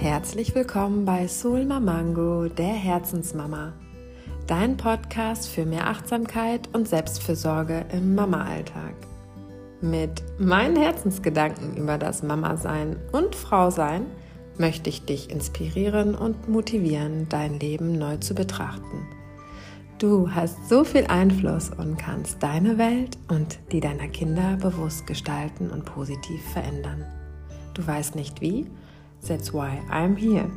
Herzlich willkommen bei Soul Mamango, der Herzensmama. Dein Podcast für mehr Achtsamkeit und Selbstfürsorge im Mama-Alltag. Mit meinen Herzensgedanken über das Mama-Sein und Frau-Sein möchte ich dich inspirieren und motivieren, dein Leben neu zu betrachten. Du hast so viel Einfluss und kannst deine Welt und die deiner Kinder bewusst gestalten und positiv verändern. Du weißt nicht wie? That's why I'm here.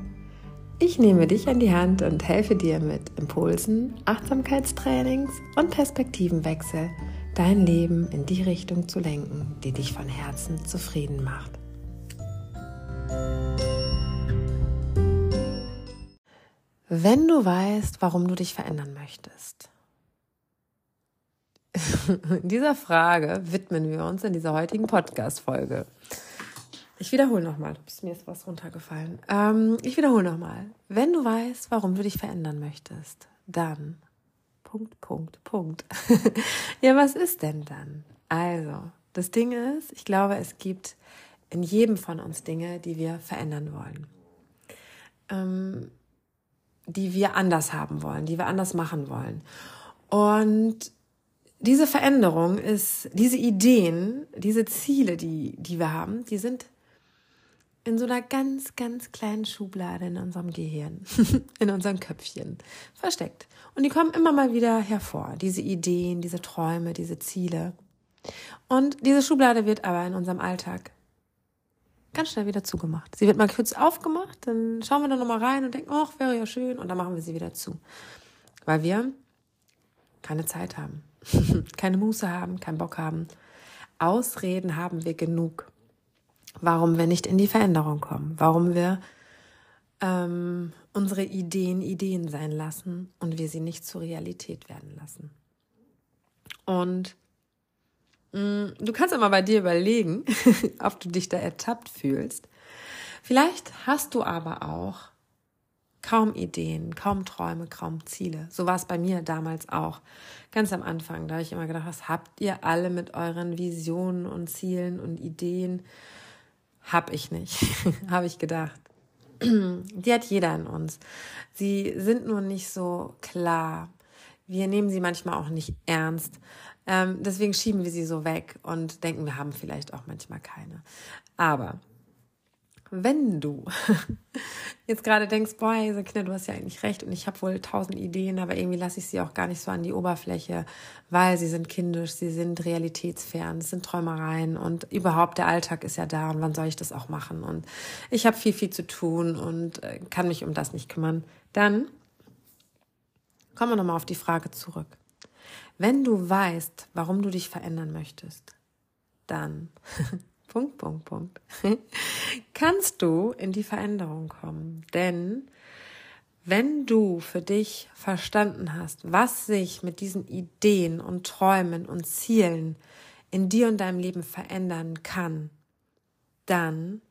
Ich nehme dich an die Hand und helfe dir mit Impulsen, Achtsamkeitstrainings und Perspektivenwechsel, dein Leben in die Richtung zu lenken, die dich von Herzen zufrieden macht. Wenn du weißt, warum du dich verändern möchtest. dieser Frage widmen wir uns in dieser heutigen Podcast-Folge. Ich wiederhole nochmal. Mir ist was runtergefallen. Ähm, ich wiederhole nochmal. Wenn du weißt, warum du dich verändern möchtest, dann Punkt, Punkt, Punkt. ja, was ist denn dann? Also, das Ding ist, ich glaube, es gibt in jedem von uns Dinge, die wir verändern wollen. Ähm, die wir anders haben wollen, die wir anders machen wollen. Und diese Veränderung ist, diese Ideen, diese Ziele, die, die wir haben, die sind in so einer ganz, ganz kleinen Schublade in unserem Gehirn, in unserem Köpfchen versteckt. Und die kommen immer mal wieder hervor, diese Ideen, diese Träume, diese Ziele. Und diese Schublade wird aber in unserem Alltag ganz schnell wieder zugemacht. Sie wird mal kurz aufgemacht, dann schauen wir da nochmal rein und denken, ach, wäre ja schön, und dann machen wir sie wieder zu. Weil wir keine Zeit haben, keine Muße haben, keinen Bock haben. Ausreden haben wir genug warum wir nicht in die Veränderung kommen, warum wir ähm, unsere Ideen Ideen sein lassen und wir sie nicht zur Realität werden lassen. Und mh, mm, du kannst aber bei dir überlegen, ob du dich da ertappt fühlst. Vielleicht hast du aber auch kaum Ideen, kaum Träume, kaum Ziele. So war es bei mir damals auch. Ganz am Anfang, da habe ich immer gedacht, was habt ihr alle mit euren Visionen und Zielen und Ideen? Hab ich nicht, habe ich gedacht. Die hat jeder in uns. Sie sind nur nicht so klar. Wir nehmen sie manchmal auch nicht ernst. Ähm, deswegen schieben wir sie so weg und denken, wir haben vielleicht auch manchmal keine. Aber wenn du jetzt gerade denkst, boah, Kinder, du hast ja eigentlich recht und ich habe wohl tausend Ideen, aber irgendwie lasse ich sie auch gar nicht so an die Oberfläche, weil sie sind kindisch, sie sind realitätsfern, es sind Träumereien und überhaupt der Alltag ist ja da und wann soll ich das auch machen und ich habe viel, viel zu tun und äh, kann mich um das nicht kümmern, dann kommen wir nochmal auf die Frage zurück. Wenn du weißt, warum du dich verändern möchtest, dann Punkt, Punkt, Punkt, kannst du in die Veränderung kommen. Denn wenn du für dich verstanden hast, was sich mit diesen Ideen und Träumen und Zielen in dir und deinem Leben verändern kann, dann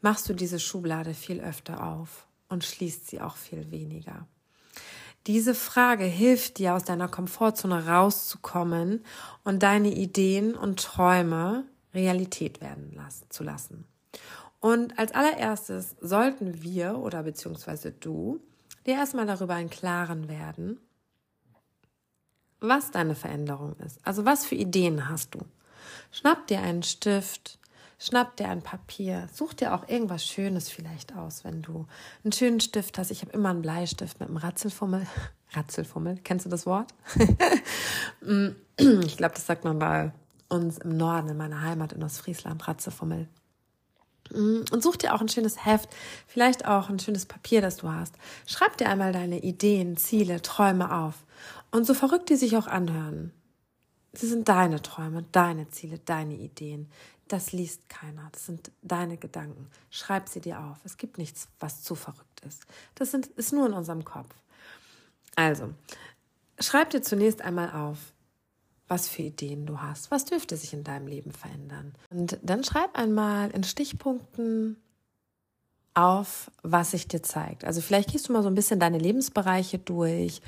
machst du diese Schublade viel öfter auf und schließt sie auch viel weniger. Diese Frage hilft dir, aus deiner Komfortzone rauszukommen und deine Ideen und Träume Realität werden lassen, zu lassen. Und als allererstes sollten wir oder beziehungsweise du dir erstmal darüber im Klaren werden, was deine Veränderung ist. Also was für Ideen hast du? Schnapp dir einen Stift, schnapp dir ein Papier, such dir auch irgendwas Schönes vielleicht aus, wenn du einen schönen Stift hast. Ich habe immer einen Bleistift mit einem Ratzelfummel. Ratzelfummel, kennst du das Wort? ich glaube, das sagt man bei uns im Norden, in meiner Heimat in Ostfriesland, Ratzefummel. Mm, und such dir auch ein schönes Heft, vielleicht auch ein schönes Papier, das du hast. Schreib dir einmal deine Ideen, Ziele, Träume auf. Und so verrückt die sich auch anhören. Sie sind deine Träume, deine Ziele, deine Ideen. Das liest keiner. Das sind deine Gedanken. Schreib sie dir auf. Es gibt nichts, was zu verrückt ist. Das sind, ist nur in unserem Kopf. Also, schreib dir zunächst einmal auf, was für Ideen du hast. Was dürfte sich in deinem Leben verändern? Und dann schreib einmal in Stichpunkten auf, was sich dir zeigt. Also vielleicht gehst du mal so ein bisschen deine Lebensbereiche durch,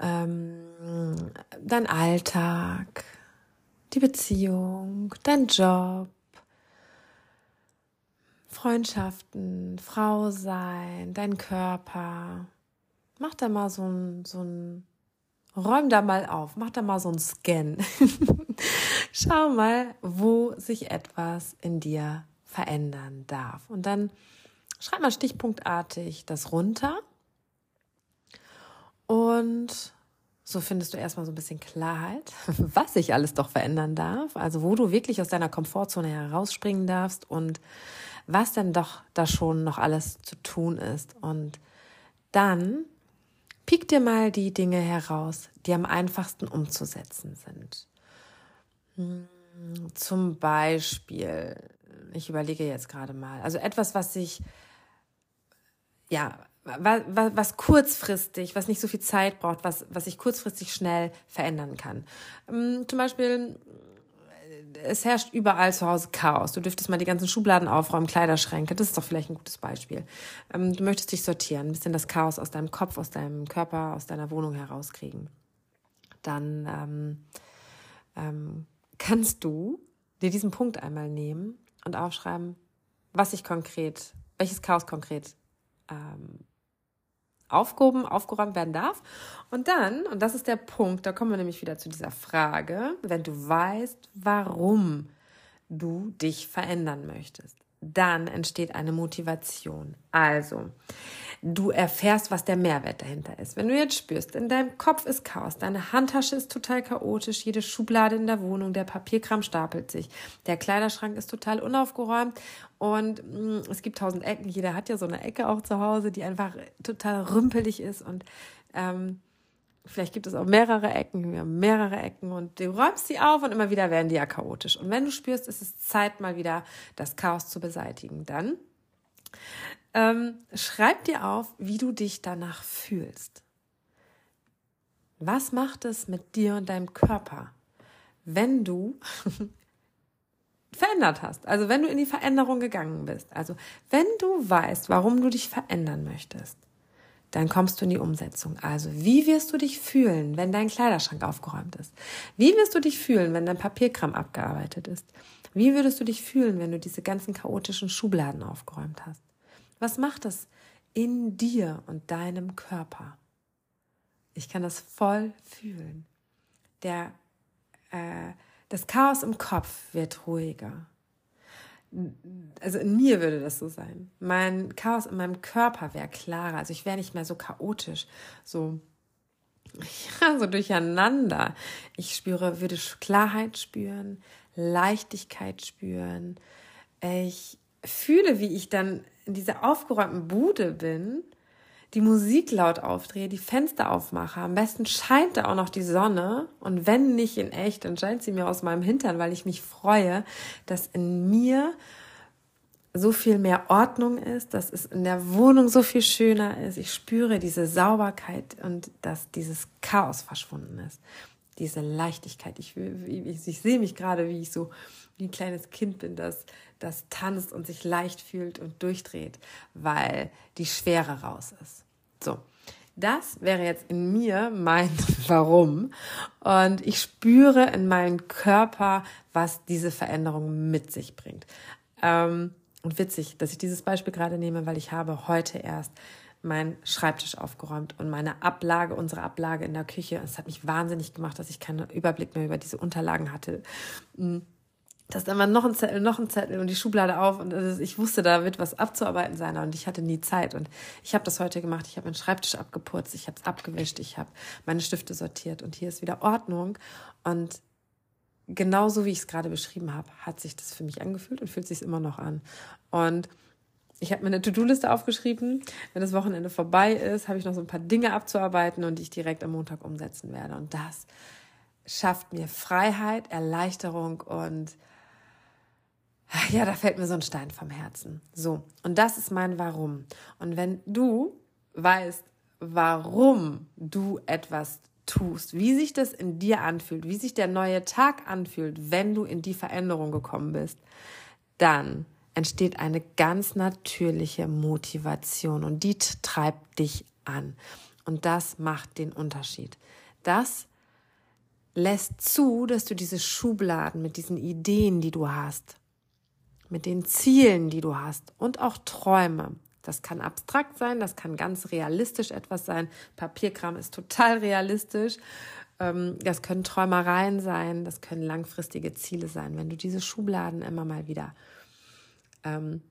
ähm, dein Alltag, die Beziehung, dein Job, Freundschaften, Frau sein, dein Körper. Mach da mal so ein, so ein, räum da mal auf, mach da mal so ein Scan. Schau mal, wo sich etwas in dir verändern darf. Und dann schreib mal stichpunktartig das runter. Und so findest du erstmal so ein bisschen Klarheit, was sich alles doch verändern darf. Also wo du wirklich aus deiner Komfortzone herausspringen darfst und was denn doch da schon noch alles zu tun ist. Und dann pick dir mal die Dinge heraus, die am einfachsten umzusetzen sind. Hm, zum Beispiel, ich überlege jetzt gerade mal, also etwas, was sich, ja, was, was kurzfristig, was nicht so viel Zeit braucht, was, was sich kurzfristig schnell verändern kann. Hm, zum Beispiel es herrscht überall zu Hause Chaos. Du dürftest mal die ganzen Schubladen aufräumen, Kleiderschränke. Das ist doch vielleicht ein gutes Beispiel. Ähm, du möchtest dich sortieren, ein bisschen das Chaos aus deinem Kopf, aus deinem Körper, aus deiner Wohnung herauskriegen. Dann ähm, ähm, kannst du dir diesen Punkt einmal nehmen und aufschreiben, was ich konkret, welches Chaos konkret ähm, aufgehoben, aufgeräumt werden darf. Und dann, und das ist der Punkt, da kommen wir nämlich wieder zu dieser Frage, wenn du weißt, warum du dich verändern möchtest, dann entsteht eine Motivation. Also, du erfährst, was der Mehrwert dahinter ist. Wenn du jetzt spürst, in deinem Kopf ist Chaos, deine Handtasche ist total chaotisch, jede Schublade in der Wohnung, der Papierkram stapelt sich, der Kleiderschrank ist total unaufgeräumt und mh, mm, es gibt tausend Ecken. Jeder hat ja so eine Ecke auch zu Hause, die einfach total rümpelig ist und ähm, Vielleicht gibt es auch mehrere Ecken, wir haben mehrere Ecken und du räumst sie auf und immer wieder werden die ja chaotisch. Und wenn du spürst, ist es Zeit, mal wieder das Chaos zu beseitigen, dann ähm, schreib dir auf, wie du dich danach fühlst. Was macht es mit dir und deinem Körper, wenn du verändert hast? Also wenn du in die Veränderung gegangen bist. Also wenn du weißt, warum du dich verändern möchtest, dann kommst du in die Umsetzung. Also wie wirst du dich fühlen, wenn dein Kleiderschrank aufgeräumt ist? Wie wirst du dich fühlen, wenn dein Papierkram abgearbeitet ist? Wie würdest du dich fühlen, wenn du diese ganzen chaotischen Schubladen aufgeräumt hast? Was macht das in dir und deinem Körper? Ich kann das voll fühlen. Der, äh, das Chaos im Kopf wird ruhiger. Also in mir würde das so sein. Mein Chaos in meinem Körper wäre klarer. Also ich wäre nicht mehr so chaotisch, so ja, so durcheinander. Ich spüre, würde Klarheit spüren, Leichtigkeit spüren. Ich fühle, wie ich dann in dieser aufgeräumten Bude bin, die Musik laut aufdrehe, die Fenster aufmache. Am besten scheint da auch noch die Sonne. Und wenn nicht in echt, dann scheint sie mir aus meinem Hintern, weil ich mich freue, dass in mir so viel mehr Ordnung ist, dass es in der Wohnung so viel schöner ist. Ich spüre diese Sauberkeit und dass dieses Chaos verschwunden ist. Diese Leichtigkeit. Ich, ich, ich sehe mich gerade, wie ich so wie ein kleines Kind bin, das, das tanzt und sich leicht fühlt und durchdreht, weil die Schwere raus ist. So. Das wäre jetzt in mir mein Warum. Und ich spüre in meinem Körper, was diese Veränderung mit sich bringt. Ähm, und witzig, dass ich dieses Beispiel gerade nehme, weil ich habe heute erst meinen Schreibtisch aufgeräumt und meine Ablage, unsere Ablage in der Küche. Es hat mich wahnsinnig gemacht, dass ich keinen Überblick mehr über diese Unterlagen hatte. Dass dann war noch ein Zettel, noch ein Zettel und die Schublade auf und ich wusste, da wird was abzuarbeiten sein und ich hatte nie Zeit und ich habe das heute gemacht. Ich habe meinen Schreibtisch abgeputzt, ich habe es abgewischt, ich habe meine Stifte sortiert und hier ist wieder Ordnung und genauso wie ich es gerade beschrieben habe, hat sich das für mich angefühlt und fühlt sich immer noch an und ich habe mir eine To-Do-Liste aufgeschrieben. Wenn das Wochenende vorbei ist, habe ich noch so ein paar Dinge abzuarbeiten und die ich direkt am Montag umsetzen werde. Und das schafft mir Freiheit, Erleichterung und ja, da fällt mir so ein Stein vom Herzen. So, und das ist mein Warum. Und wenn du weißt, warum du etwas tust, wie sich das in dir anfühlt, wie sich der neue Tag anfühlt, wenn du in die Veränderung gekommen bist, dann entsteht eine ganz natürliche Motivation und die treibt dich an. Und das macht den Unterschied. Das lässt zu, dass du diese Schubladen mit diesen Ideen, die du hast, mit den Zielen, die du hast und auch Träume. Das kann abstrakt sein, das kann ganz realistisch etwas sein. Papierkram ist total realistisch. Ähm, das können Träumereien sein, das können langfristige Ziele sein. Wenn du diese Schubladen immer mal wieder ähm,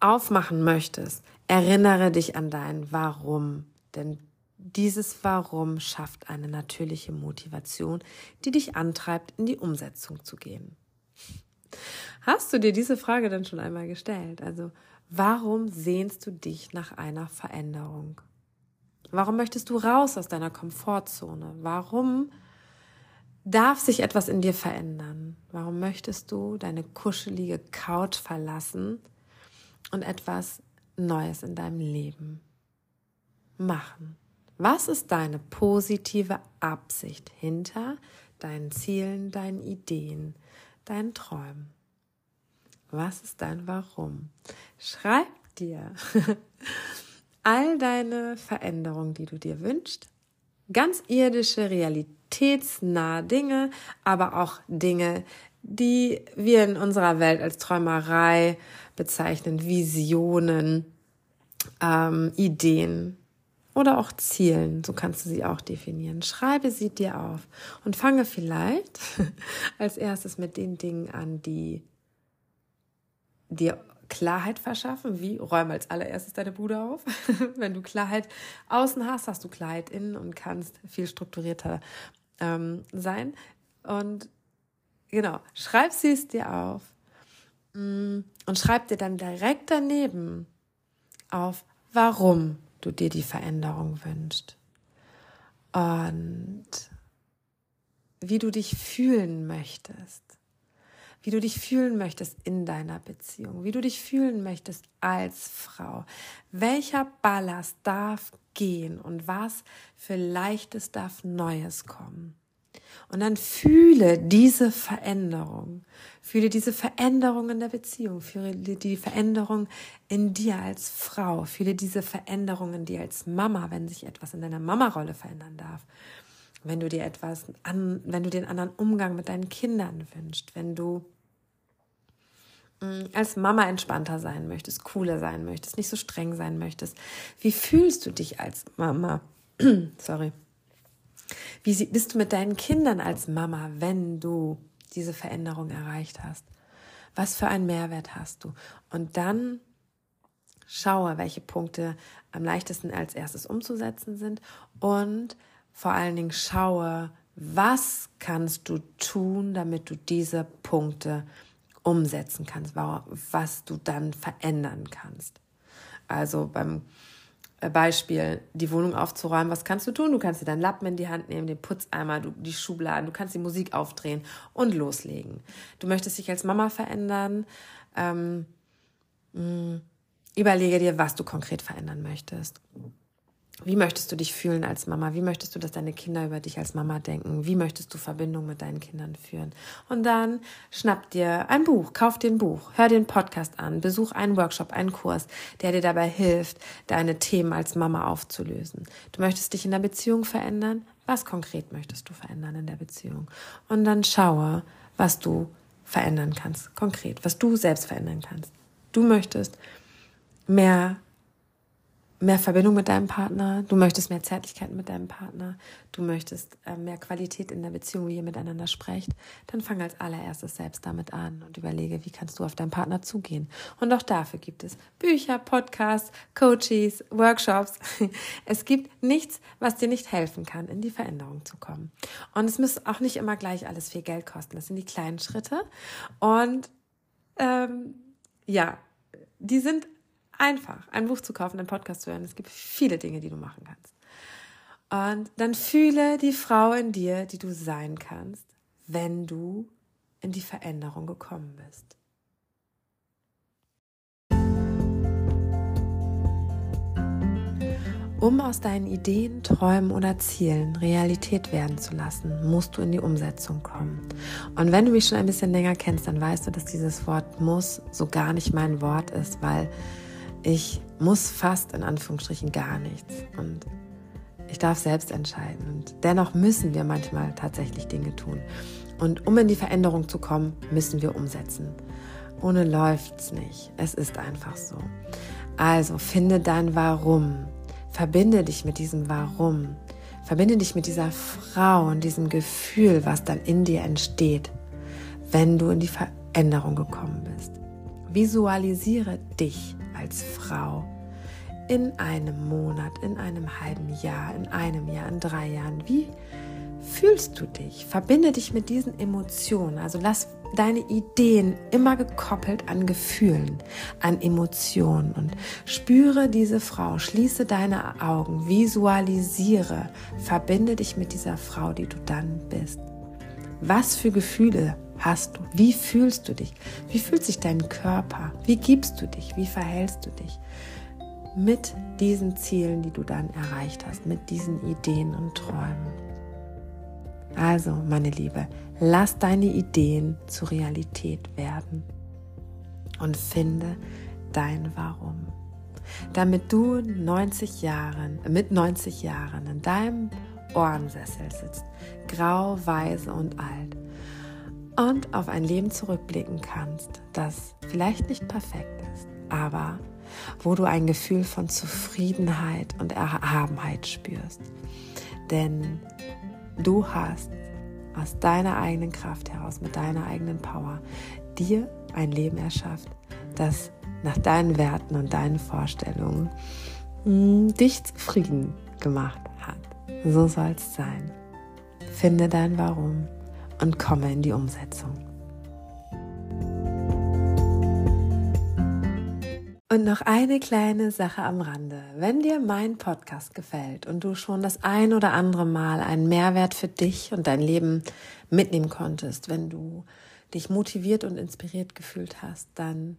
aufmachen möchtest, erinnere dich an dein Warum. Denn dieses Warum schafft eine natürliche Motivation, die dich antreibt, in die Umsetzung zu gehen. Hast du dir diese Frage dann schon einmal gestellt? Also, warum sehnst du dich nach einer Veränderung? Warum möchtest du raus aus deiner Komfortzone? Warum darf sich etwas in dir verändern? Warum möchtest du deine kuschelige Couch verlassen und etwas Neues in deinem Leben machen? Was ist deine positive Absicht hinter deinen Zielen, deinen Ideen, deinen Träumen? Was ist dein Warum? Schreib dir all deine Veränderungen, die du dir wünschst, ganz irdische, realitätsnahe Dinge, aber auch Dinge, die wir in unserer Welt als Träumerei bezeichnen, Visionen, ähm, Ideen oder auch Zielen, so kannst du sie auch definieren. Schreibe sie dir auf und fange vielleicht als erstes mit den Dingen an, die dir Klarheit verschaffen. Wie? Räume als allererstes deine Bude auf. Wenn du Klarheit außen hast, hast du Klarheit innen und kannst viel strukturierter ähm, sein. Und genau, schreib sie es dir auf mm, und schreib dir dann direkt daneben auf, warum du dir die Veränderung wünschst. Und wie du dich fühlen möchtest wie du dich fühlen möchtest in deiner Beziehung, wie du dich fühlen möchtest als Frau. Welcher Ballast darf gehen und was für Leichtes darf Neues kommen. Und dann fühle diese Veränderung. Fühle diese Veränderung in der Beziehung. Fühle die Veränderung in dir als Frau. Fühle diese Veränderung in dir als Mama, wenn sich etwas in deiner Mama-Rolle verändern darf. Wenn du dir etwas an, wenn du den anderen Umgang mit deinen Kindern wünschst, wenn du Mm, als Mama entspannter sein möchtest, cooler sein möchtest, nicht so streng sein möchtest. Wie fühlst du dich als Mama? Sorry. Wie bist du mit deinen Kindern als Mama, wenn du diese Veränderung erreicht hast? Was für einen Mehrwert hast du? Und dann schaue, welche Punkte am leichtesten als erstes umzusetzen sind und vor allen Dingen schaue, was kannst du tun, damit du diese Punkte umsetzen kannst, was du dann verändern kannst. Also beim Beispiel, die Wohnung aufzuräumen, was kannst du tun? Du kannst dir deinen Lappen in die Hand nehmen, den Putzeimer, du, die Schubladen, du kannst die Musik aufdrehen und loslegen. Du möchtest dich als Mama verändern. Ähm, mh, überlege dir, was du konkret verändern möchtest. Wie möchtest du dich fühlen als Mama? Wie möchtest du, dass deine Kinder über dich als Mama denken? Wie möchtest du Verbindung mit deinen Kindern führen? Und dann schnapp dir ein Buch, kauf dir ein Buch, hör dir einen Podcast an, besuch einen Workshop, einen Kurs, der dir dabei hilft, deine Themen als Mama aufzulösen. Du möchtest dich in der Beziehung verändern? Was konkret möchtest du verändern in der Beziehung? Und dann schaue, was du verändern kannst, konkret, was du selbst verändern kannst. Du möchtest mehr mehr Verbindung mit deinem Partner, du möchtest mehr Zärtlichkeit mit deinem Partner, du möchtest äh, mehr Qualität in der Beziehung, wie ihr miteinander sprecht, dann fang als allererstes selbst damit an und überlege, wie kannst du auf deinen Partner zugehen. Und auch dafür gibt es Bücher, Podcasts, Coaches, Workshops. Es gibt nichts, was dir nicht helfen kann, in die Veränderung zu kommen. Und es muss auch nicht immer gleich alles viel Geld kosten. Das sind die kleinen Schritte. Und ähm, ja, die sind einfach ein Buch zu kaufen, einen Podcast zu hören. Es gibt viele Dinge, die du machen kannst. Und dann fühle die Frau in dir, die du sein kannst, wenn du in die Veränderung gekommen bist. Um aus deinen Ideen, Träumen oder Zielen Realität werden zu lassen, musst du in die Umsetzung kommen. Und wenn du mich schon ein bisschen länger kennst, dann weißt du, dass dieses Wort muss so gar nicht mein Wort ist, weil ich muss fast in Anführungsstrichen gar nichts und ich darf selbst entscheiden. Und dennoch müssen wir manchmal tatsächlich Dinge tun. Und um in die Veränderung zu kommen, müssen wir umsetzen. Ohne läuft's nicht. Es ist einfach so. Also finde dein Warum. Verbinde dich mit diesem Warum. Verbinde dich mit dieser Frau und diesem Gefühl, was dann in dir entsteht, wenn du in die Veränderung gekommen bist. Visualisiere dich als Frau in einem Monat, in einem halben Jahr, in einem Jahr, in drei Jahren. Wie fühlst du dich? Verbinde dich mit diesen Emotionen. Also lass deine Ideen immer gekoppelt an Gefühlen, an Emotionen und spüre diese Frau, schließe deine Augen, visualisiere, verbinde dich mit dieser Frau, die du dann bist. Was für Gefühle hast du? Wie fühlst du dich? Wie fühlt sich dein Körper? Wie gibst du dich? Wie verhältst du dich? Mit diesen Zielen, die du dann erreicht hast, mit diesen Ideen und Träumen. Also, meine Liebe, lass deine Ideen zur Realität werden und finde dein Warum. Damit du 90 Jahren, mit 90 Jahren in deinem Ohrensessel sitzt, grau, weise und alt und auf ein Leben zurückblicken kannst, das vielleicht nicht perfekt ist, aber wo du ein Gefühl von Zufriedenheit und Erhabenheit spürst. Denn Du hast aus deiner eigenen Kraft heraus, mit deiner eigenen Power, dir ein Leben erschafft, das nach deinen Werten und deinen Vorstellungen hm, dich zufrieden gemacht hat. So soll es sein. Finde dein Warum und komme in die Umsetzung. Und noch eine kleine Sache am Rande. Wenn dir mein Podcast gefällt und du schon das ein oder andere Mal einen Mehrwert für dich und dein Leben mitnehmen konntest, wenn du dich motiviert und inspiriert gefühlt hast, dann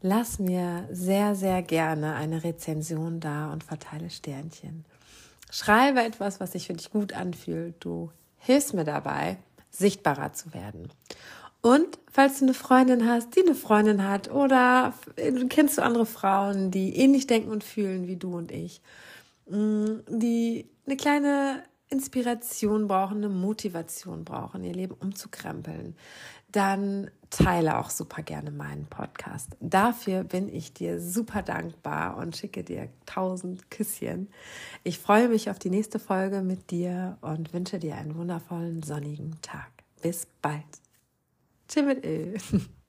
lass mir sehr, sehr gerne eine Rezension da und verteile Sternchen. Schreibe etwas, was sich für dich gut anfühlt. Du hilfst mir dabei, sichtbarer zu werden. Und falls du eine Freundin hast, die eine Freundin hat oder kennst du andere Frauen, die ähnlich denken und fühlen wie du und ich, mm, die eine kleine Inspiration brauchen, eine Motivation brauchen, ihr Leben umzukrempeln, dann teile auch super gerne meinen Podcast. Dafür bin ich dir super dankbar und schicke dir tausend Küsschen. Ich freue mich auf die nächste Folge mit dir und wünsche dir einen wundervollen sonnigen Tag. Bis bald. Tschüss mit Ö.